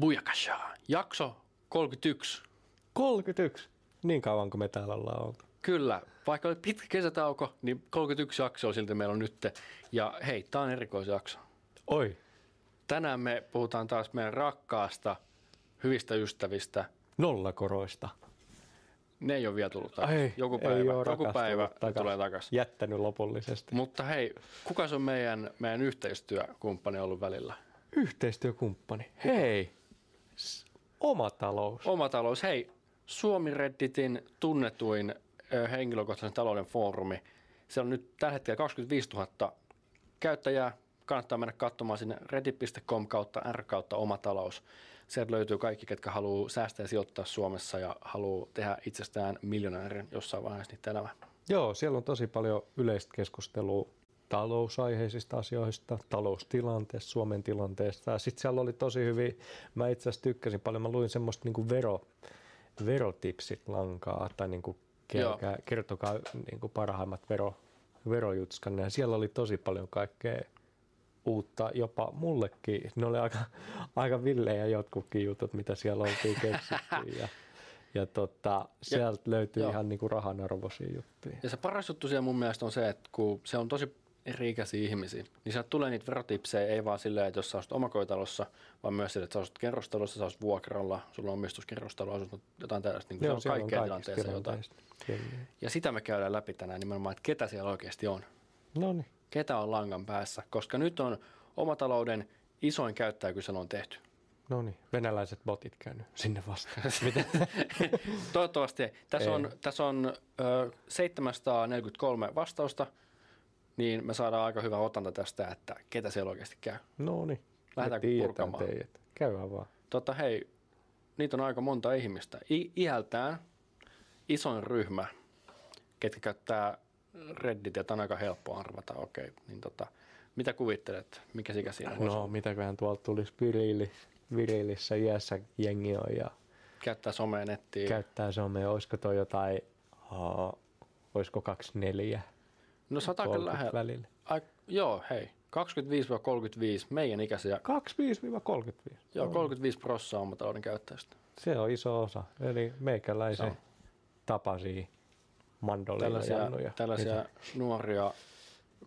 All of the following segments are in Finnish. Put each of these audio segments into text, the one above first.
Bujakasha. Jakso 31. 31. Niin kauan kuin me täällä ollaan oltu. Kyllä, vaikka oli pitkä kesätauko, niin 31 jaksoa silti meillä on nyt. Ja hei, tämä on erikoisjakso. Oi. Tänään me puhutaan taas meidän rakkaasta, hyvistä ystävistä. Nollakoroista. Ne ei ole vielä tullut takaisin. Ei, joku ei päivä, ole joku päivä takas. tulee takaisin. Jättänyt lopullisesti. Mutta hei, kuka on meidän, meidän yhteistyökumppani ollut välillä? Yhteistyökumppani. Hei. Oma talous. Oma talous. Hei, Suomi Redditin tunnetuin henkilökohtaisen talouden foorumi. Se on nyt tällä hetkellä 25 000 käyttäjää. Kannattaa mennä katsomaan sinne reddit.com kautta r kautta oma talous. Sieltä löytyy kaikki, ketkä haluaa säästää ja sijoittaa Suomessa ja haluaa tehdä itsestään miljonäärin jossain vaiheessa niitä elämää. Joo, siellä on tosi paljon yleistä keskustelua talousaiheisista asioista, taloustilanteesta, Suomen tilanteesta. Ja sitten siellä oli tosi hyvin, mä itse asiassa tykkäsin paljon, mä luin semmoista niinku vero, verotipsit lankaa tai niinku kertokaa, kertokaa niinku parhaimmat vero, verojutskanne. Ja siellä oli tosi paljon kaikkea uutta, jopa mullekin. Ne oli aika, aika villejä jotkutkin jutut, mitä siellä oltiin keksitty. Ja, ja tota, sieltä löytyy joo. ihan niinku rahanarvoisia juttuja. Ja se paras juttu siellä mun mielestä on se, että kun se on tosi eri-ikäisiä ihmisiä, niin sieltä tulee niitä verotipsejä ei vaan silleen, että jos sä asut omakotitalossa, vaan myös silleen, että sä asut kerrostalossa, sä asut vuokralla, sulla on omistuskerrostalo, asut jotain tällaista, niin Joo, se on kaikkea tilanteessa jotain. Kyllä. Ja sitä me käydään läpi tänään nimenomaan, että ketä siellä oikeasti on. No niin. Ketä on langan päässä, koska nyt on omatalouden isoin käyttäjäkysely on tehty. No niin, venäläiset botit käynyt sinne vastaan. Toivottavasti. Tässä Ei. on, tässä on ö, 743 vastausta, niin me saadaan aika hyvä otanta tästä, että ketä siellä oikeasti käy. No niin, tiedetään purkamaan? teidät. Käydään vaan. Totta hei, niitä on aika monta ihmistä. I- iältään isoin ryhmä, ketkä käyttää Redditia, on aika helppo arvata, okei. Niin tota, mitä kuvittelet, mikä sikä siinä voisi No, mitäköhän tuolta tulisi viriili, viriilissä iässä jengi on ja Käyttää somea, nettiä. käyttää somea. Olisiko toi jotain, uh, olisiko 24 no satakin 30 lähellä. välillä? Ai, joo, hei. 25-35, meidän ikäisiä. 25-35. Joo, 35 prosenttia omatalouden käyttäjistä. Se on iso osa. Eli Se meikäläisen on. tapasia mandolina Tällaisia, tällaisia nuoria,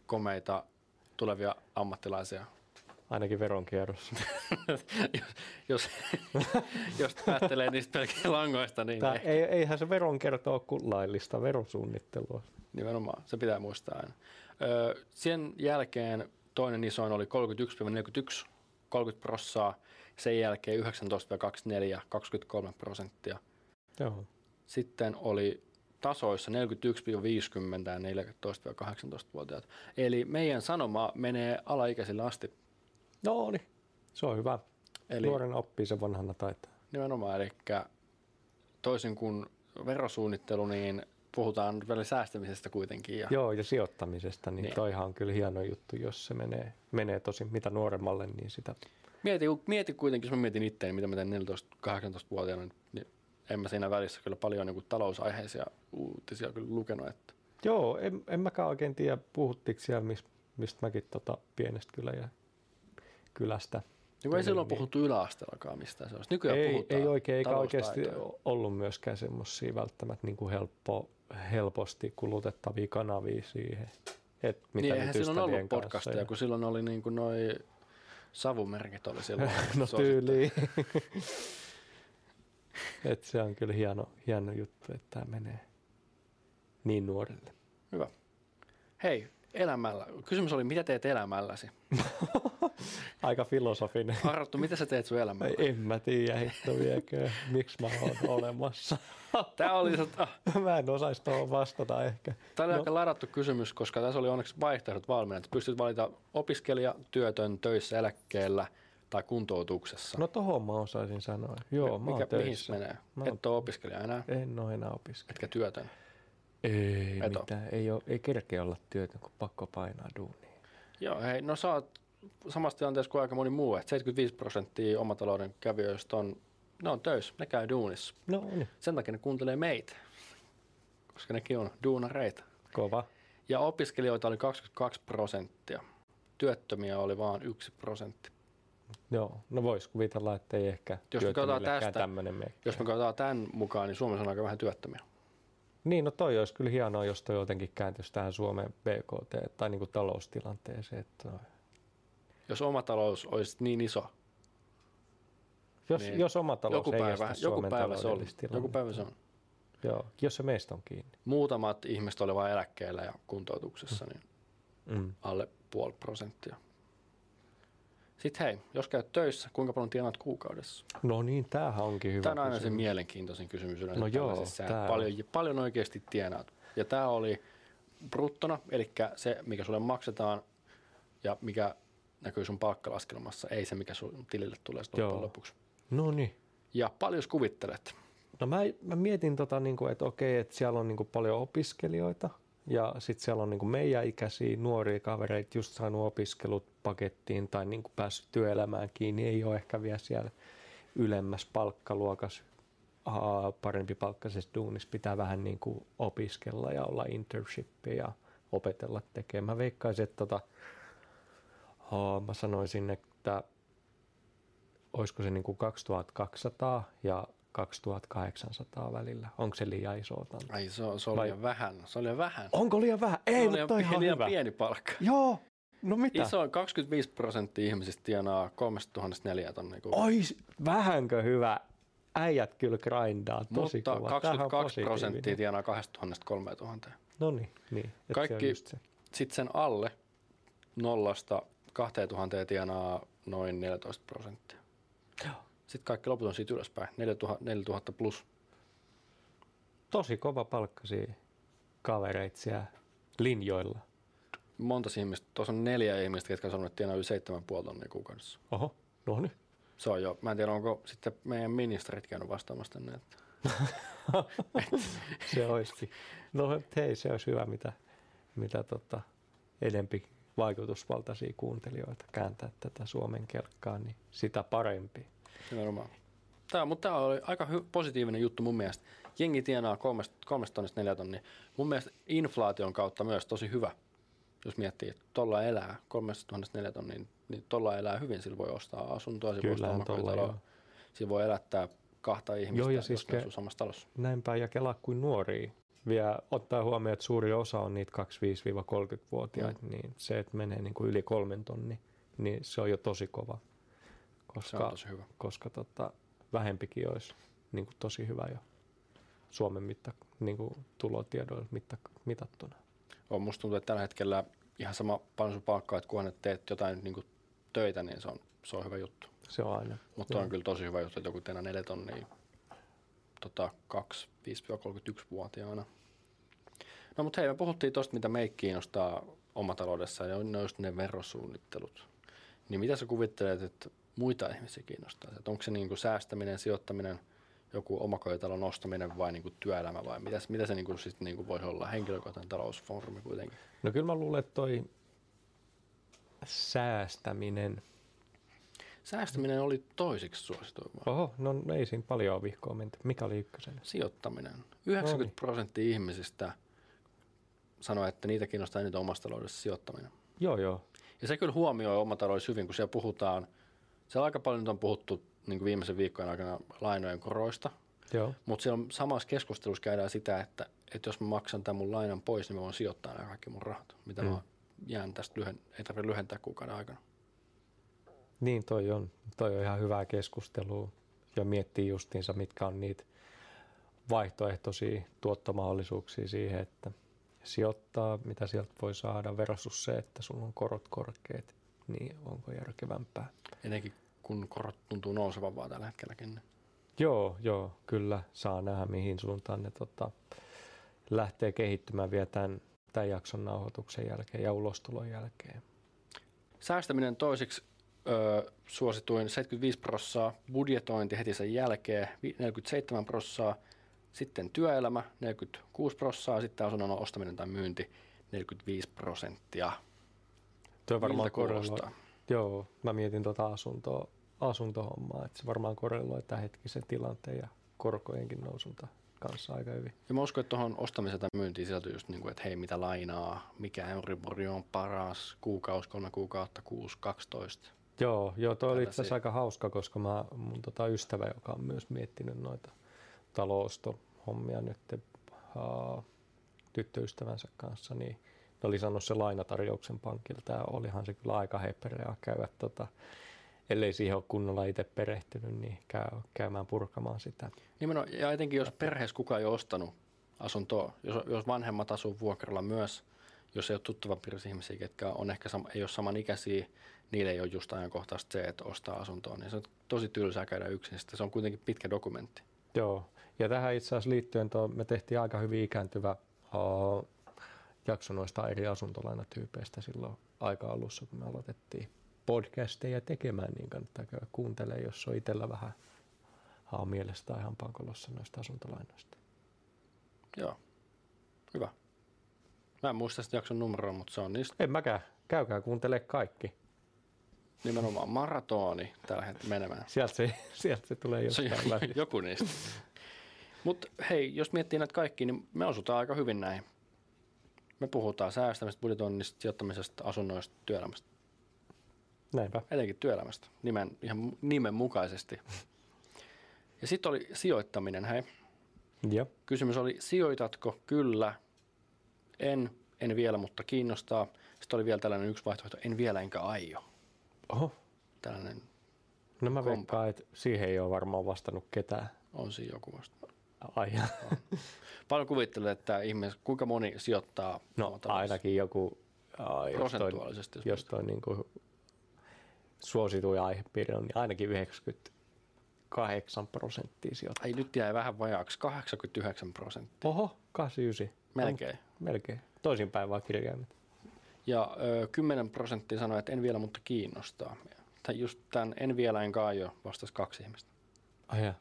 komeita, tulevia ammattilaisia. Ainakin veronkierrossa. jos, jos päättelee niistä pelkistä langoista, niin Tää, ei, eihän se veronkierto ole kuin laillista verosuunnittelua. Nimenomaan se pitää muistaa aina. Öö, sen jälkeen toinen isoin oli 31-41, 30 prossaa. Sen jälkeen 19-24, 23 prosenttia. Joo. Sitten oli tasoissa 41-50 ja 14-18-vuotiaat. Eli meidän sanoma menee alaikäisille asti. No niin, se on hyvä. Eli-. Nuoren oppii sen vanhana taitaa. Nimenomaan, eli toisin kuin verosuunnittelu, niin puhutaan vielä säästämisestä kuitenkin. Ja Joo, ja sijoittamisesta, niin, Niin. toihan on kyllä hieno juttu, jos se menee, menee tosi mitä nuoremmalle, niin sitä... mieti, mieti kuitenkin, jos mä mietin itseäni, mitä mä teen 14-18-vuotiaana, niin en mä siinä välissä kyllä paljon niin talousaiheisia uutisia kyllä lukenut. Että. Joo, en, en mäkään oikein tiedä, puhuttiinko siellä, mis, mistä mäkin tota pienestä kylä ja kylästä. Niin ei silloin niin- puhuttu yläasteellakaan mistään sellaista. Nykyään ei, puhutaan ei oikein, eikä oikeasti ollut myöskään semmoisia välttämättä niin kuin helppo, helposti kulutettavia kanavia siihen. Et mitä Niin eihän silloin ollut kanssa podcasteja, ja- kun silloin oli niin kuin noi savumerkit oli silloin. No tyyliin. Et se on kyllä hieno, hieno juttu, että tämä menee niin nuorille. Hyvä. Hei, elämällä. Kysymys oli, mitä teet elämälläsi? Aika filosofinen. Arttu, mitä sä teet sun elämällä? En mä tiedä hitto viekö, miksi mä oon olemassa. Tämä oli, tota, mä en osaisi tuohon vastata ehkä. Tämä oli No. aika ladattu kysymys, koska tässä oli onneksi vaihtoehdot valmiina. että Pystyt valita opiskelija, työtön, töissä, eläkkeellä tai kuntoutuksessa. No tohon mä osaisin sanoa. Joo, mä oon Mikä, mihin töissä. se menee? Mä Et oon, ole opiskelija enää, en oo enää opiskelija. etkä työtön. Ei Et oo. mitään, ei, oo, ei kerkeä olla työtä, kun pakko painaa duunia. Joo, hei, no sä oot samassa tilanteessa kuin aika moni muu, että 75 prosenttia omatalouden kävijöistä on, ne on töissä, ne käy duunissa. No niin, Sen takia ne kuuntelee meitä, koska nekin on duunareita. kova. Ja opiskelijoita oli 22 prosenttia. Työttömiä oli vain yksi prosentti. Joo, no vois kuvitella, että ei ehkä Jos me tästä- tämmöinen. Jos me katsotaan tämän mukaan, niin Suomessa on aika vähän työttömiä. Niin, no toi olisi kyllä hienoa, jos toi jotenkin kääntyisi tähän Suomen BKT tai niin kuin taloustilanteeseen. Että Jos oma talous olisi niin iso, jos, Niin. jos oma talous joku päivä, joku päivä se on. Joku päivä se on. Joo, jos se meistä on kiinni. Muutamat ihmiset olivat vain eläkkeellä ja kuntoutuksessa, niin Mm. alle puoli prosenttia. Sitten hei, jos käyt töissä, kuinka paljon tienaat kuukaudessa? No niin, tämähän onkin hyvä Tämä on aina se kysymys. mielenkiintoisin kysymys yleensä No joo, tää paljon, paljon oikeasti tienaat. Ja tämä oli bruttona, eli se, mikä sulle maksetaan ja mikä näkyy sun palkkalaskelmassa, ei se, mikä sun tilille tulee loppujen lopuksi. No niin. Ja paljon kuvittelet? No mä, mä mietin, tota, niin kuin, että okei, että siellä on niin kuin, paljon opiskelijoita ja sitten siellä on niin meidän ikäisiä nuoria kavereita just saanut opiskelut pakettiin tai niin päässyt työelämään kiinni, ei ole ehkä vielä siellä ylemmässä palkkaluokassa parempi palkkaisessa duunissa pitää vähän niin kuin opiskella ja olla internshippi ja opetella tekemään. Mä veikkaisin, että tota, mä sanoisin, että olisiko se niin kuin 2200 ja 2800 välillä. Onko se liian iso otanta? Ai se, on- se oli Vai- liian vähän. Se oli liian vähän. Onko liian vähän? Se Ei, oli mutta liian, ihan liian hyvä. pieni palkka. Joo, no mitä? Iso on 25 prosenttia ihmisistä tienaa 3400 tonnia kuukaudessa. Ois, vähänkö hyvä? Äijät kyllä grindaa, tosi Mutta kova. Tämähän on 22 prosenttia tienaa 2000 3000. No niin, niin. se on Kaikki- just se. Sitten sen alle nollasta 2000 tienaa noin 14 prosenttia. Joo. Sitten kaikki loput on siitä ylöspäin, 4000, 4000 plus. Tosi kova palkkaisia kavereita siellä linjoilla. Monta ihmistä, tuossa on neljä ihmistä, ketkä on sanonut, että tienaa yli 7,5 tonnia kuukaudessa. Oho, no niin. Se on jo, mä en tiedä onko sitten meidän ministerit käynyt vastaamassa tänne. Että Se olisikin. No hei, se olisi hyvä, mitä, mitä tota, enempi vaikutusvaltaisia kuuntelijoita kääntää tätä Suomen kelkkaa, niin sitä parempi. Nimenomaan. Tämä, mutta tämä oli aika hy- positiivinen juttu mun mielestä. Jengi tienaa kolmesta, kolmesta tonnista neljä tonnia. Mun mielestä inflaation kautta myös tosi hyvä, jos miettii, että tuolla elää kolmesta tonnista neljä tonnia, niin tuolla elää hyvin. Sillä voi ostaa asuntoa, sillä voi ostaa Kyllähän omakotitaloa. joo. Sillä voi elättää kahta ihmistä, Joo, ja jos siis ne ke- asuu samassa talossa. Näinpä ja kelaa kuin nuoria. Vielä ottaa huomioon, että suuri osa on niitä 25-30-vuotiaita, mm. niin se, että menee niin kuin yli kolmen tonni, niin se on jo tosi kova. Se Koska, tosi hyvä. koska tota, vähempikin olisi niin kuin tosi hyvä jo Suomen mitta, niin kuin tulotiedoilla mitta, mitattuna. On, musta tuntuu, että tällä hetkellä ihan sama paljon sun palkkaa, että kunhan et teet jotain niin kuin töitä, niin se on, se on hyvä juttu. Se on aina. Mutta on kyllä tosi hyvä juttu, että joku teillä neljä tonnia tota, 25-31-vuotiaana. No mutta hei, me puhuttiin tuosta, mitä meitä kiinnostaa omataloudessa, ja ne on just ne verosuunnittelut. Niin mitä sä kuvittelet, että muita ihmisiä kiinnostaa? Että onko se niin kuin säästäminen, sijoittaminen, joku omakotitalon ostaminen vai niin kuin työelämä vai mitä, mitä se niin kuin sit niin kuin voisi olla? Henkilökohtainen talousfoorumi kuitenkin. No kyllä mä luulen, että toi säästäminen, Säästäminen oli toisiksi suosituin. oho, no ei siinä paljon vihkoa menty. Mikä oli ykkösen? Sijoittaminen. 90 Noniin. prosenttia ihmisistä sanoo, että niitä kiinnostaa eniten omassa taloudessa sijoittaminen. Joo, joo. Ja se kyllä huomioi omataloudessa hyvin, kun siellä puhutaan, siellä aika paljon nyt on puhuttu niin kuin viimeisen viikkojen aikana lainojen koroista, Joo, mutta siellä on samassa keskustelussa käydään sitä, että, että jos mä maksan tämän mun lainan pois, niin mä voin sijoittaa nämä kaikki mun rahat, mitä mm. Mä jään tästä lyhen, ei tarvitse lyhentää kuukauden aikana. niin toi on, toi on ihan hyvää keskustelua ja miettii justiinsa, mitkä on niitä vaihtoehtoisia tuottomahdollisuuksia siihen, että sijoittaa, mitä sieltä voi saada versus se, että sulla on korot korkeat, niin onko järkevämpää? Etenkin kun korot tuntuu nousevan vaan tällä hetkelläkin. Joo, joo, kyllä saa nähdä mihin suuntaan ne tota, lähtee kehittymään vielä tämän, tämän jakson nauhoituksen jälkeen ja ulostulon jälkeen. Säästäminen toiseksi ö, suosituin 75 prossaa, budjetointi heti sen jälkeen vi- 47 prossaa, sitten työelämä 46 prossaa, sitten asunnon ostaminen tai myynti 45 prosenttia. Tuo varmaan korreloi. kuulostaa? Joo, mä mietin tuota asuntoa, asuntohommaa, että se varmaan korreloi tämän hetkisen tilanteen ja korkojenkin nousunta kanssa aika hyvin. Ja mä uskon, että tuohon ostamiseen tai myyntiin sisältyy just niin kuin, että hei, mitä lainaa, mikä Euribori on paras, kuukausi, kolme kuukautta, kuusi, 12. Joo, joo toi oli itse aika hauska, koska mä, mun tota ystävä, joka on myös miettinyt noita taloustohommia nyt uh, tyttöystävänsä kanssa, niin ne oli saanut se lainatarjouksen pankilta ja olihan se kyllä aika hepereä käydä, tota, ellei siihen ole kunnolla itse perehtynyt, niin käy, käymään purkamaan sitä. Nimenomaan, ja etenkin jos perheessä kukaan ei ole ostanut asuntoa, jos, jos vanhemmat asuu vuokralla myös, jos ei ole tuttava piirissä ihmisiä, ketkä on ehkä sam, ei ole samanikäisiä, niille ei ole just ajankohtaista se, että ostaa asuntoa, niin se on tosi tylsää käydä yksin. Sitten se on kuitenkin pitkä dokumentti. Joo, ja tähän itse asiassa liittyen tuo, me tehtiin aika hyvin ikääntyvä uh, jakso noista eri asuntolainatyypeistä silloin aika alussa, kun me aloitettiin podcasteja tekemään, niin kannattaa käydä kuuntelemaan, jos on itsellä vähän haa mielessä tai ihan pankolossa noista asuntolainoista. Joo, hyvä. Mä en muista sitä jakson numeroa, mutta se on niistä En mäkään. Käykää kuuntele kaikki. nimenomaan maratoni tällä hetkellä menemään. Sieltä se, sieltä se tulee Se jostain läpi. joku niistä. Mutta hei, jos miettii näitä kaikki, niin me osutaan aika hyvin näihin. Me puhutaan säästämistä, budjetoinnista, sijoittamisesta, asunnoista, työelämästä. Näinpä. Etenkin työelämästä, nimen, ihan nimen mukaisesti. Ja sitten oli sijoittaminen, hei. Joo. Kysymys oli, sijoitatko? Kyllä. En, en vielä, mutta kiinnostaa. Sitten oli vielä tällainen yksi vaihtoehto, en vielä enkä aio. Oho. Tällainen No mä Kompa. veikkaan, että siihen ei ole varmaan vastannut ketään. on siinä joku vasta. Ai, Paljon kuvittelee, että ihmiset, kuinka moni sijoittaa no ainakin joku, aa, jos toi, prosentuaalisesti. Jos toi niin kuin suosituin aihepiiri on, niin ainakin 98 prosenttia sijoittaa. Ai nyt jäi vähän vajaaksi, 89 prosenttia. Oho, 89. Melkein. Melkein. Toisinpäin vaan kirjaimet. Ja ö, 10 prosenttia sanoi, että en vielä, mutta kiinnostaa. Tai just tämän en vielä enkä aio vastasi kaksi ihmistä. Ai ja.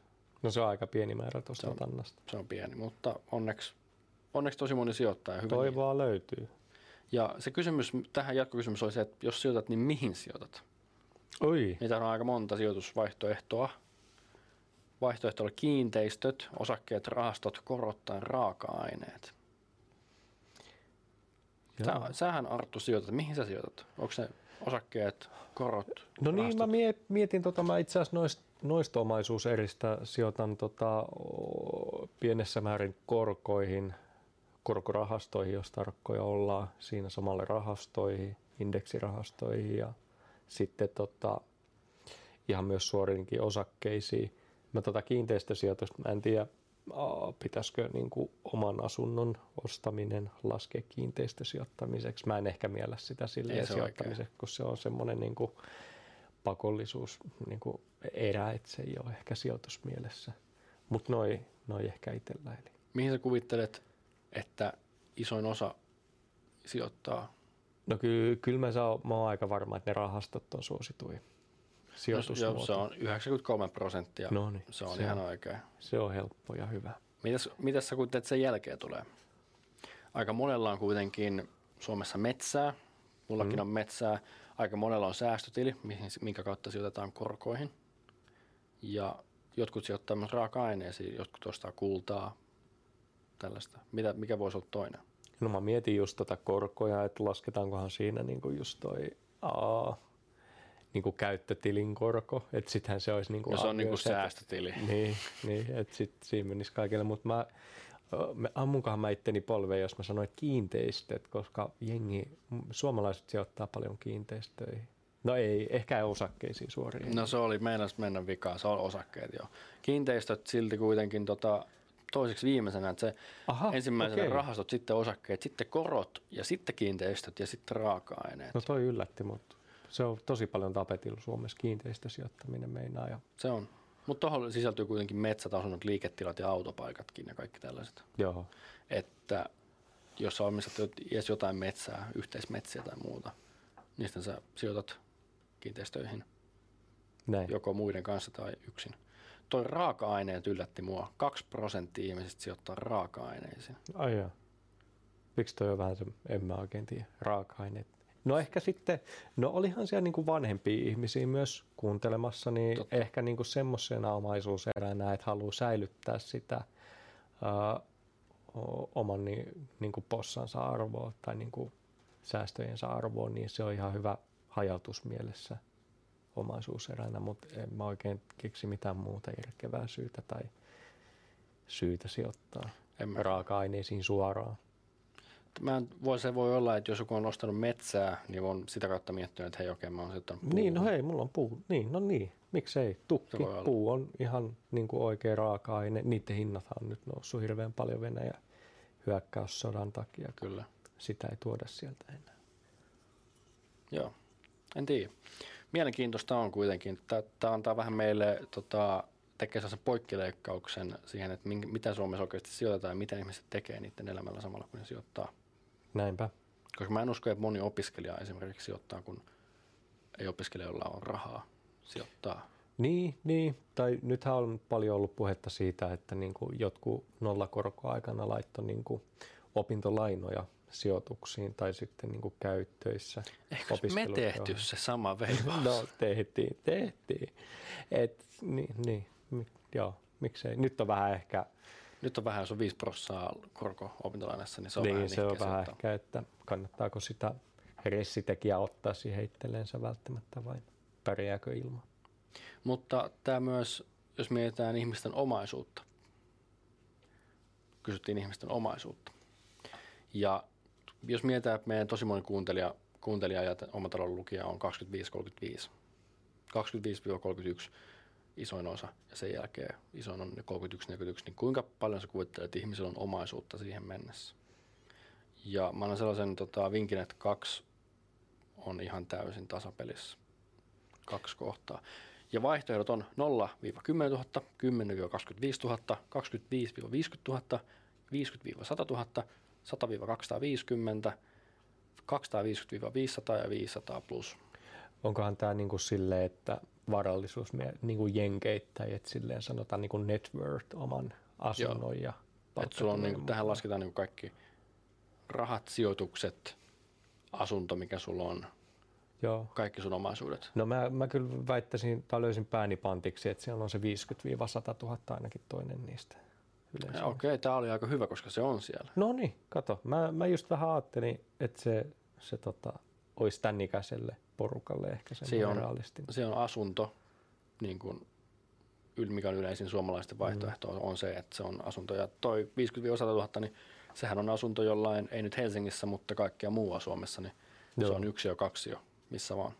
No se on aika pieni määrä tuosta Se on- tannasta. Se on pieni, mutta onneksi, onneksi tosi moni sijoittaa. Ja hyvä niin. Toivoa löytyy. Ja se kysymys, tähän jatkokysymys oli se, että jos sijoitat, niin mihin sijoitat? Oi. Niitä on aika monta sijoitusvaihtoehtoa. Vaihtoehto oli kiinteistöt, osakkeet, rahastot, korot tai raaka-aineet. Sä, sähän Arttu sijoitat. Mihin sä sijoitat? Onko se osakkeet, korot, No niin, rahastot? mä mie- mietin, tota, mä itse asiassa noista, noista omaisuuseristä sijoitan tota, pienessä määrin korkoihin, korkorahastoihin, jos tarkkoja ollaan, siinä samalle rahastoihin, indeksirahastoihin ja sitten tota, ihan myös suorinkin osakkeisiin. Mä tota kiinteistösijoitusta, mä en tiedä, pitäisikö niin kuin oman asunnon ostaminen laskea kiinteistösijoittamiseksi. Mä en ehkä miellä sitä silleen sijoittamiseksi, kun se on semmoinen niin kuin pakollisuus niin kuin erä, että se ei ole ehkä sijoitusmielessä. Mutta noi, noi ehkä itsellä. Eli. Mihin sä kuvittelet, että isoin osa sijoittaa? No kyllä, kyllä mä, saa, mä oon aika varma, että ne rahastot on suosituin Jos, sijoitusmuoto. jos se on 93 prosenttia. No niin, se on se ihan on. oikein. se on helppo ja hyvä. Mitäs, mitäs sä kuvittelet, sen jälkeen tulee? Aika monella on kuitenkin Suomessa metsää. Mullakin Mm. on metsää. Aika monella on säästötili, mihin, minkä kautta sijoitetaan korkoihin. Ja jotkut sijoittaa myös raaka-aineisiin, jotkut ostaa kultaa, tällaista. Mitä, mikä voisi olla toinen? No mä mietin just tota korkoja, että lasketaankohan siinä niinku just toi aa, niinku käyttötilin korko, että sittenhän se olisi niinku No se on niinku säästötili. Niin, niin että sit siinä menisi kaikille, mutta mä ammunkohan mä itteni polveen, jos mä sanoin, kiinteistöt, koska jengi, suomalaiset sijoittaa paljon kiinteistöihin. No ei, ehkä osakkeisiin suoriin. No se oli meinas mennä vikaan, se on osakkeet joo. Kiinteistöt silti kuitenkin tota, toiseksi viimeisenä, että se Aha, ensimmäisenä okei. rahastot, sitten osakkeet, sitten korot ja sitten kiinteistöt ja sitten raaka-aineet. No toi yllätti, mutta se on tosi paljon tapetilla Suomessa kiinteistösijoittaminen meinaa. Ja, Se on. Mutta tuohon sisältyy kuitenkin metsät, asunnot, liiketilat ja autopaikatkin ja kaikki tällaiset. joo, Että jos sä omistat edes jotain metsää, yhteismetsiä tai muuta, niistä sä sijoitat kiinteistöihin näin. joko muiden kanssa tai yksin. Toi raaka-aineet yllätti mua. 2 prosenttia ihmisistä sijoittaa raaka-aineisiin. Ai joo. Miksi toi on vähän se, en mä oikein tiedä, raaka-aineet. No ehkä sitten, no olihan siellä niin kuin vanhempia ihmisiä myös kuuntelemassa, niin Totta. Ehkä niin kuin semmoisena omaisuuseränä, että haluaa säilyttää sitä o- oman niin, niin kuin possansa arvoa tai niin kuin säästöjensä arvoa, niin se on ihan hyvä hajautus mielessä. omaisuuseränä, mutta en mä oikein keksi mitään muuta järkevää syytä tai syytä sijoittaa En mä- raaka-aineisiin suoraan. Mä en, voi, se voi olla, että jos joku on ostanut metsää, niin on sitä kautta miettinyt, että hei okei, mä oon Niin, no hei, mulla on puu. Niin, no niin, miksei. Tukki, puu on ihan niin kuin oikea raaka-aine. Niiden hinnat on nyt noussut hirveän paljon Venäjän hyökkäyssodan takia. Kyllä, Sitä ei tuoda sieltä enää. joo. En tiedä. Mielenkiintoista on kuitenkin. Tämä antaa vähän meille, tota, tekee sellaisen poikkileikkauksen siihen, että mitä Suomessa oikeasti sijoitetaan ja mitä ihmiset tekee niiden elämällä samalla, kun ne sijoittaa. Näinpä. Koska mä en usko, että moni opiskelija esimerkiksi sijoittaa, kun ei opiskelijoilla ole rahaa sijoittaa. Niin, niin. Tai nythän on paljon ollut puhetta siitä, että niin kuin jotkut nollakorkoaikana laittoi niin kuin opintolainoja sijoituksiin tai sitten niin kuin käyttöissä. Eikö me tehty se sama veivaus? No tehtiin, tehtiin. Et, niin, niin, joo, miksei. Nyt on vähän ehkä, Nyt on vähän, jos on 5 prossaa korko opintolainassa, niin se on niin, vähän se on vähän ehkä, että kannattaako sitä ressitekijää ottaa siihen itselleensä välttämättä vai pärjääkö ilman. Mutta tämä myös, jos mietitään ihmisten omaisuutta, kysyttiin ihmisten omaisuutta. Ja jos mietitään, että meidän tosi moni kuuntelija, kuuntelija ja omatalon lukija on 25-35, 25-31 isoin osa ja sen jälkeen isoin on ne 31-41, niin kuinka paljon sä kuvittelet, että ihmisillä on omaisuutta siihen mennessä? Ja mä annan sellaisen tota, vinkin, että kaksi on ihan täysin tasapelissä. Kaksi kohtaa. Ja vaihtoehdot on 0-10 000, 10-25 000, 25-50 000, 50-100 000, 100-250, 250-500 ja 500 plus. Onkohan tämä niinku silleen, että varallisuus mie- niinku jenkeittäin, että silleen sanotaan niinku net worth oman asunnon ja Et sulla on, niin kuin, tähän lasketaan niin kaikki rahat, sijoitukset, asunto, mikä sulla on, Joo. kaikki sun omaisuudet. No mä, mä kyllä väittäisin, tai löysin pääni pantiksi, että siellä on se 50-100 000 ainakin toinen niistä Okei, okay, tämä oli aika hyvä, koska se on siellä. No niin, kato. Mä, mä just vähän ajattelin, että se, se tota, olisi tämän ikäiselle porukalle ehkä se Se on- realistinen. Se on asunto, niin kuin, mikä on yleisin suomalaisten vaihtoehto, on se, että se on asunto. Ja toi 50-100 000, niin sehän on asunto jollain, ei nyt Helsingissä, mutta kaikkea muualla Suomessa, niin se Joo. on yksi jo, kaksi jo, missä vaan.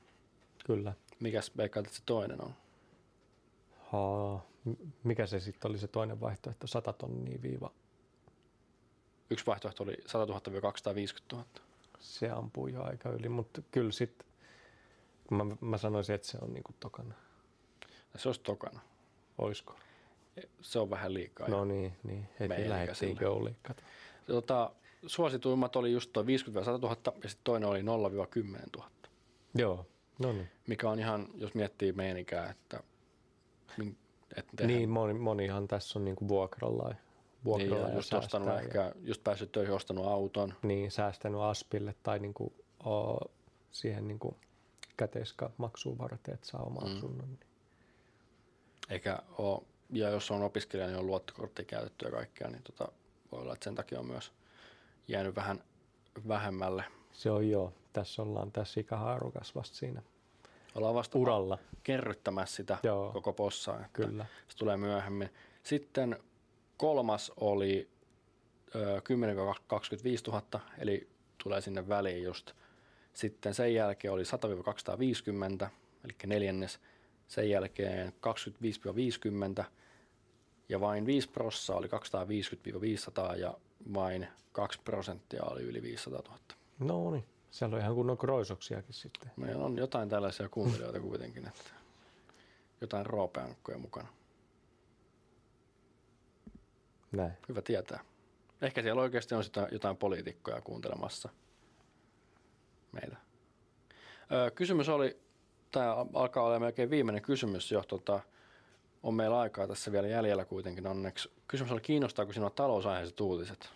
Kyllä. Mikäs veikkaat, että se toinen on? Haa. Mikä se sitten oli se toinen vaihtoehto? 100 tonnia viiva. Yksi vaihtoehto oli 100 000-250 000. Se ampuu jo aika yli, mutta kyllä sitten mä, mä sanoisin, että se on niinku tokana. Ja se olisi tokana. Oisko? Se on vähän liikaa. No niin, niin. Heti lähdettiin. Kato. Tota, suosituimmat oli just tuo 50-100 000 ja sitten toinen oli 0-10 000. Joo, no niin. Mikä on ihan, jos miettii meidän ikää, että, että Niin, moni, monihan tässä on niinku vuokralla, niin, vuokralla ja ja, just ostanut säästää ehkä, just päässyt töihin, ostanut auton. niin, säästänyt aspille tai niinku, o, siihen niinku käteismaksuun varten, että saa oman Mm. asunnon. Niin. Eikä ole, ja jos on opiskelija, niin on luottokorttia käytetty ja kaikkea, niin tota, voi olla, että sen takia on myös jäänyt vähän vähemmälle. Se on joo. Tässä ollaan tässä ikähaarukas vasta siinä Ollaan vasta uralla. kerryttämässä sitä Joo. koko possaa. Että Kyllä. Se tulee myöhemmin. Sitten kolmas oli ö, 10-25 000, eli tulee sinne väliin just. Sitten sen jälkeen oli 100-250, eli neljännes. Sen jälkeen 25-50 ja vain 5 prossaa oli 250-500 ja vain 2 prosenttia oli yli 500 000. No niin. Siellä on ihan kunnon kroisoksiakin sitten. Meillä on jotain tällaisia kuuntelijoita kuitenkin, että jotain roopeankkoja mukana. Näin. Hyvä tietää. Ehkä siellä oikeasti on sitä jotain poliitikkoja kuuntelemassa meitä. Öö, kysymys oli, tämä alkaa olla melkein viimeinen kysymys jo, tota, on meillä aikaa tässä vielä jäljellä kuitenkin onneksi. Kysymys oli, kiinnostaako sinua talousaiheiset uutiset?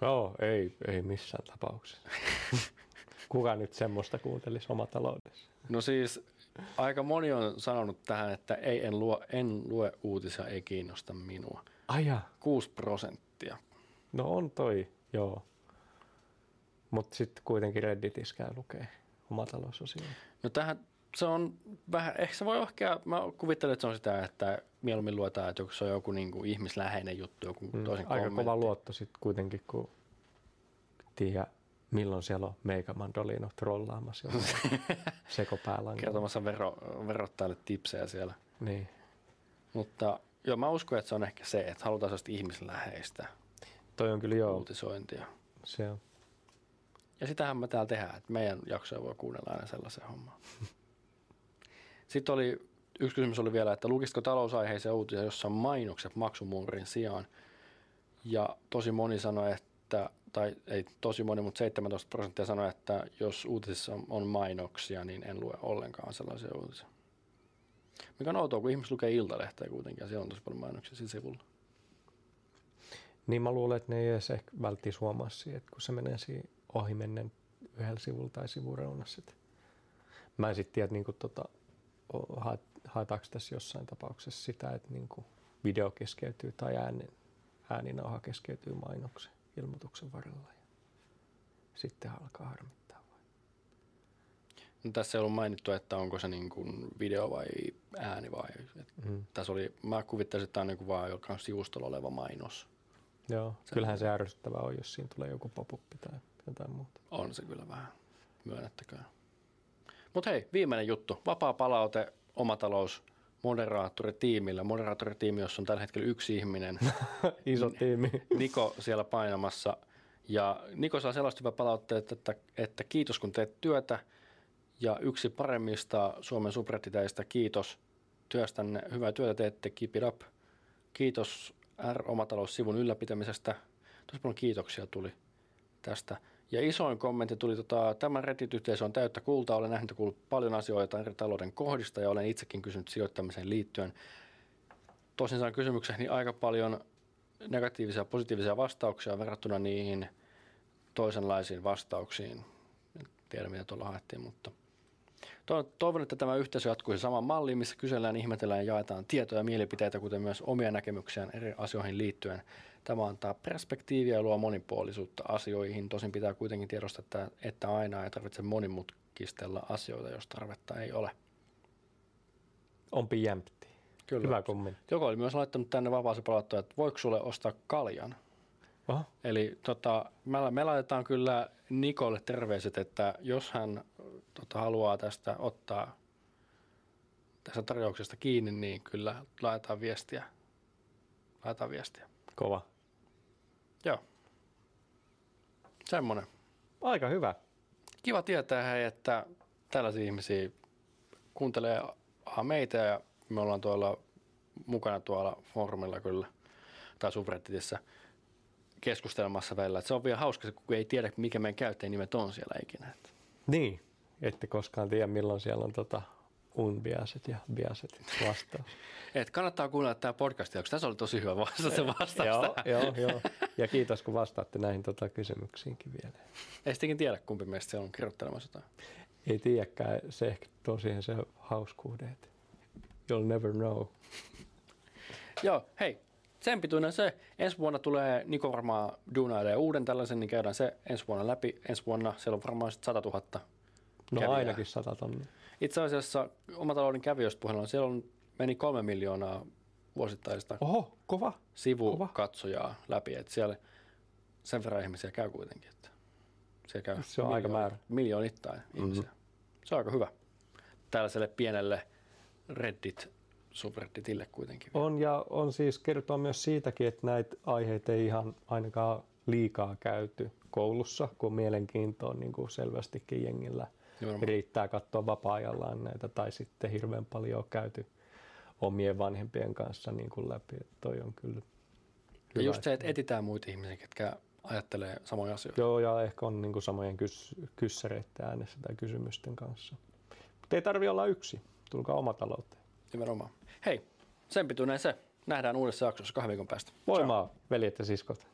Joo, ei, ei missään tapauksessa. Kuka nyt semmoista kuuntelisi omataloudessa? No siis aika moni on sanonut tähän, että ei, en, luo, en lue uutisia, ei kiinnosta minua. Aja. 6 prosenttia. No on toi, joo. Mutta sitten kuitenkin Redditissä käy lukee omatalousosioita. No tähän se on vähän, ehkä se voi ehkä, mä kuvittelen, että se on sitä, että mieluummin luetaan, että se on joku niin kuin ihmisläheinen juttu, joku mm, toisen Aika kommentti. kova luotto sitten kuitenkin, kun tiedä, milloin siellä on Meikä Mandolino trollaamassa sekopäällä. Kertomassa vero, verottajalle tipsejä siellä. Niin. Mutta joo, mä uskon, että se on ehkä se, että halutaan sellaista ihmisläheistä Toi on kyllä joo. uutisointia. Se on. Ja sitähän me täällä tehdään, että meidän jaksoja voi kuunnella aina sellaisen homman. Sitten oli, yksi kysymys oli vielä, että lukisitko talousaiheisia uutisia, jossa on mainokset maksumuurin sijaan. Ja tosi moni sanoi, että, tai ei tosi moni, mutta 17 prosenttia sanoi, että jos uutisissa on mainoksia, niin en lue ollenkaan sellaisia uutisia. Mikä on outoa, kun ihmiset lukee iltalehteä kuitenkin, ja siellä on tosi paljon mainoksia siinä sivulla. Niin mä luulen, että ne ei edes ehkä välttis huomaa siihen, että kun se menee siihen ohi mennen yhdellä sivulla tai sivureunassa. Mä en sitten tiedä, niin kuin, tota, haetaanko tässä jossain tapauksessa sitä, että niin kuin video keskeytyy tai ääni, ääninauha keskeytyy mainoksen ilmoituksen varrella ja sitten alkaa harmittaa. Vai? No, tässä ei ollut mainittu, että onko se niin kuin video vai ääni vai. Mm. Tässä oli, mä kuvittaisin, että tämä on niin kuin vaan joka sivustolla oleva mainos. Joo, kyllähän se ärsyttävää on, jos siinä tulee joku pop tai jotain muuta. On se kyllä vähän, myönnettäkään. Mutta hei, viimeinen juttu. Vapaa palaute, omatalous, moderaattoritiimillä. Moderaattoritiimi, jossa on tällä hetkellä yksi ihminen. Iso tiimi. Niko siellä painamassa. Ja Niko saa sellaista hyvää palautteet, että, että kiitos kun teet työtä. Ja yksi paremmista Suomen subrettiteistä, kiitos työstänne. Hyvää työtä teette, keep it up. Kiitos R-omatalous-sivun ylläpitämisestä. Tosi paljon kiitoksia tuli tästä. Ja isoin kommentti tuli, tota, tämä Reddit-yhteisö on täyttä kultaa, olen nähnyt kuullut paljon asioita eri talouden kohdista ja olen itsekin kysynyt sijoittamiseen liittyen. Tosin saan kysymykseni aika paljon negatiivisia ja positiivisia vastauksia verrattuna niihin toisenlaisiin vastauksiin. En tiedä, mitä tuolla haettiin, mutta toivon, että tämä yhteisö jatkuisi saman malliin, missä kysellään, ihmetellään ja jaetaan tietoja ja mielipiteitä, kuten myös omia näkemyksiään eri asioihin liittyen – Tämä antaa perspektiiviä ja luo monipuolisuutta asioihin. Tosin pitää kuitenkin tiedostaa, että, että aina ei tarvitse monimutkistella asioita, jos tarvetta ei ole. Ompi jämpti. Kyllä. Hyvä kommentti. Joku oli myös laittanut tänne vapaaseen palauttaa, että voiko sulle ostaa kaljan? Aha. Eli tota, me, me laitetaan kyllä Nikolle terveiset, että jos hän tota, haluaa tästä ottaa tästä tarjouksesta kiinni, niin kyllä laitetaan viestiä. Laitetaan viestiä. Kova. Joo. Semmoinen. Aika hyvä. Kiva tietää, hei, että tällaisia ihmisiä kuuntelee meitä ja me ollaan tuolla mukana tuolla foorumilla kyllä tai subredditissä keskustelemassa välillä. Et se on vielä hauska, kun ei tiedä, mikä meidän käyttäjänimet on siellä ikinä. Niin, ette koskaan tiedä, milloin siellä on tota unbiaset ja biaset vastaus. Et kannattaa kuunnella tämä podcast, koska tässä oli tosi hyvä vastaus, vastaus joo, joo, joo, ja kiitos kun vastaatte näihin tota kysymyksiinkin vielä. Ei sittenkin tiedä, kumpi meistä se on kirjoittelemassa jotain. Ei tiedäkään, se ehkä tosiaan se hauskuuden, että you'll never know. joo, hei, sen pituinen se. Ensi vuonna tulee Niko varmaan duunailee uuden tällaisen, niin käydään se ensi vuonna läpi. Ensi vuonna siellä on varmaan 100 000 No kävijää. ainakin 100 tonnia. Itse asiassa omatalouden kävijöistä puheella, siellä on, meni kolme miljoonaa vuosittaista Oho, kova. sivukatsojaa kova. läpi. Että siellä sen verran ihmisiä käy kuitenkin. Että siellä käy se on aika määrä. Miljoonittain mm-hmm. ihmisiä. Se on aika hyvä. Tällaiselle pienelle Reddit subredditille kuitenkin. On ja on siis kertoa myös siitäkin, että näitä aiheita ei ihan ainakaan liikaa käyty koulussa, kun mielenkiinto on niin kuin selvästikin jengillä – Nimenomaan. riittää katsoa vapaa-ajallaan näitä tai sitten hirveän paljon on käyty omien vanhempien kanssa niin kuin läpi. Että toi on kyllä ja just se, että etitään muita ihmisiä, ketkä ajattelee samoja asioita. Joo, ja ehkä on niin kuin samojen kys- kyssäreiden äänessä tai kysymysten kanssa. Mutta ei tarvi olla yksi. Tulkaa oma talouteen. Nimenomaan. Hei, sen pituinen se. Nähdään uudessa jaksossa kahden viikon päästä. Voimaa, veljet ja siskot.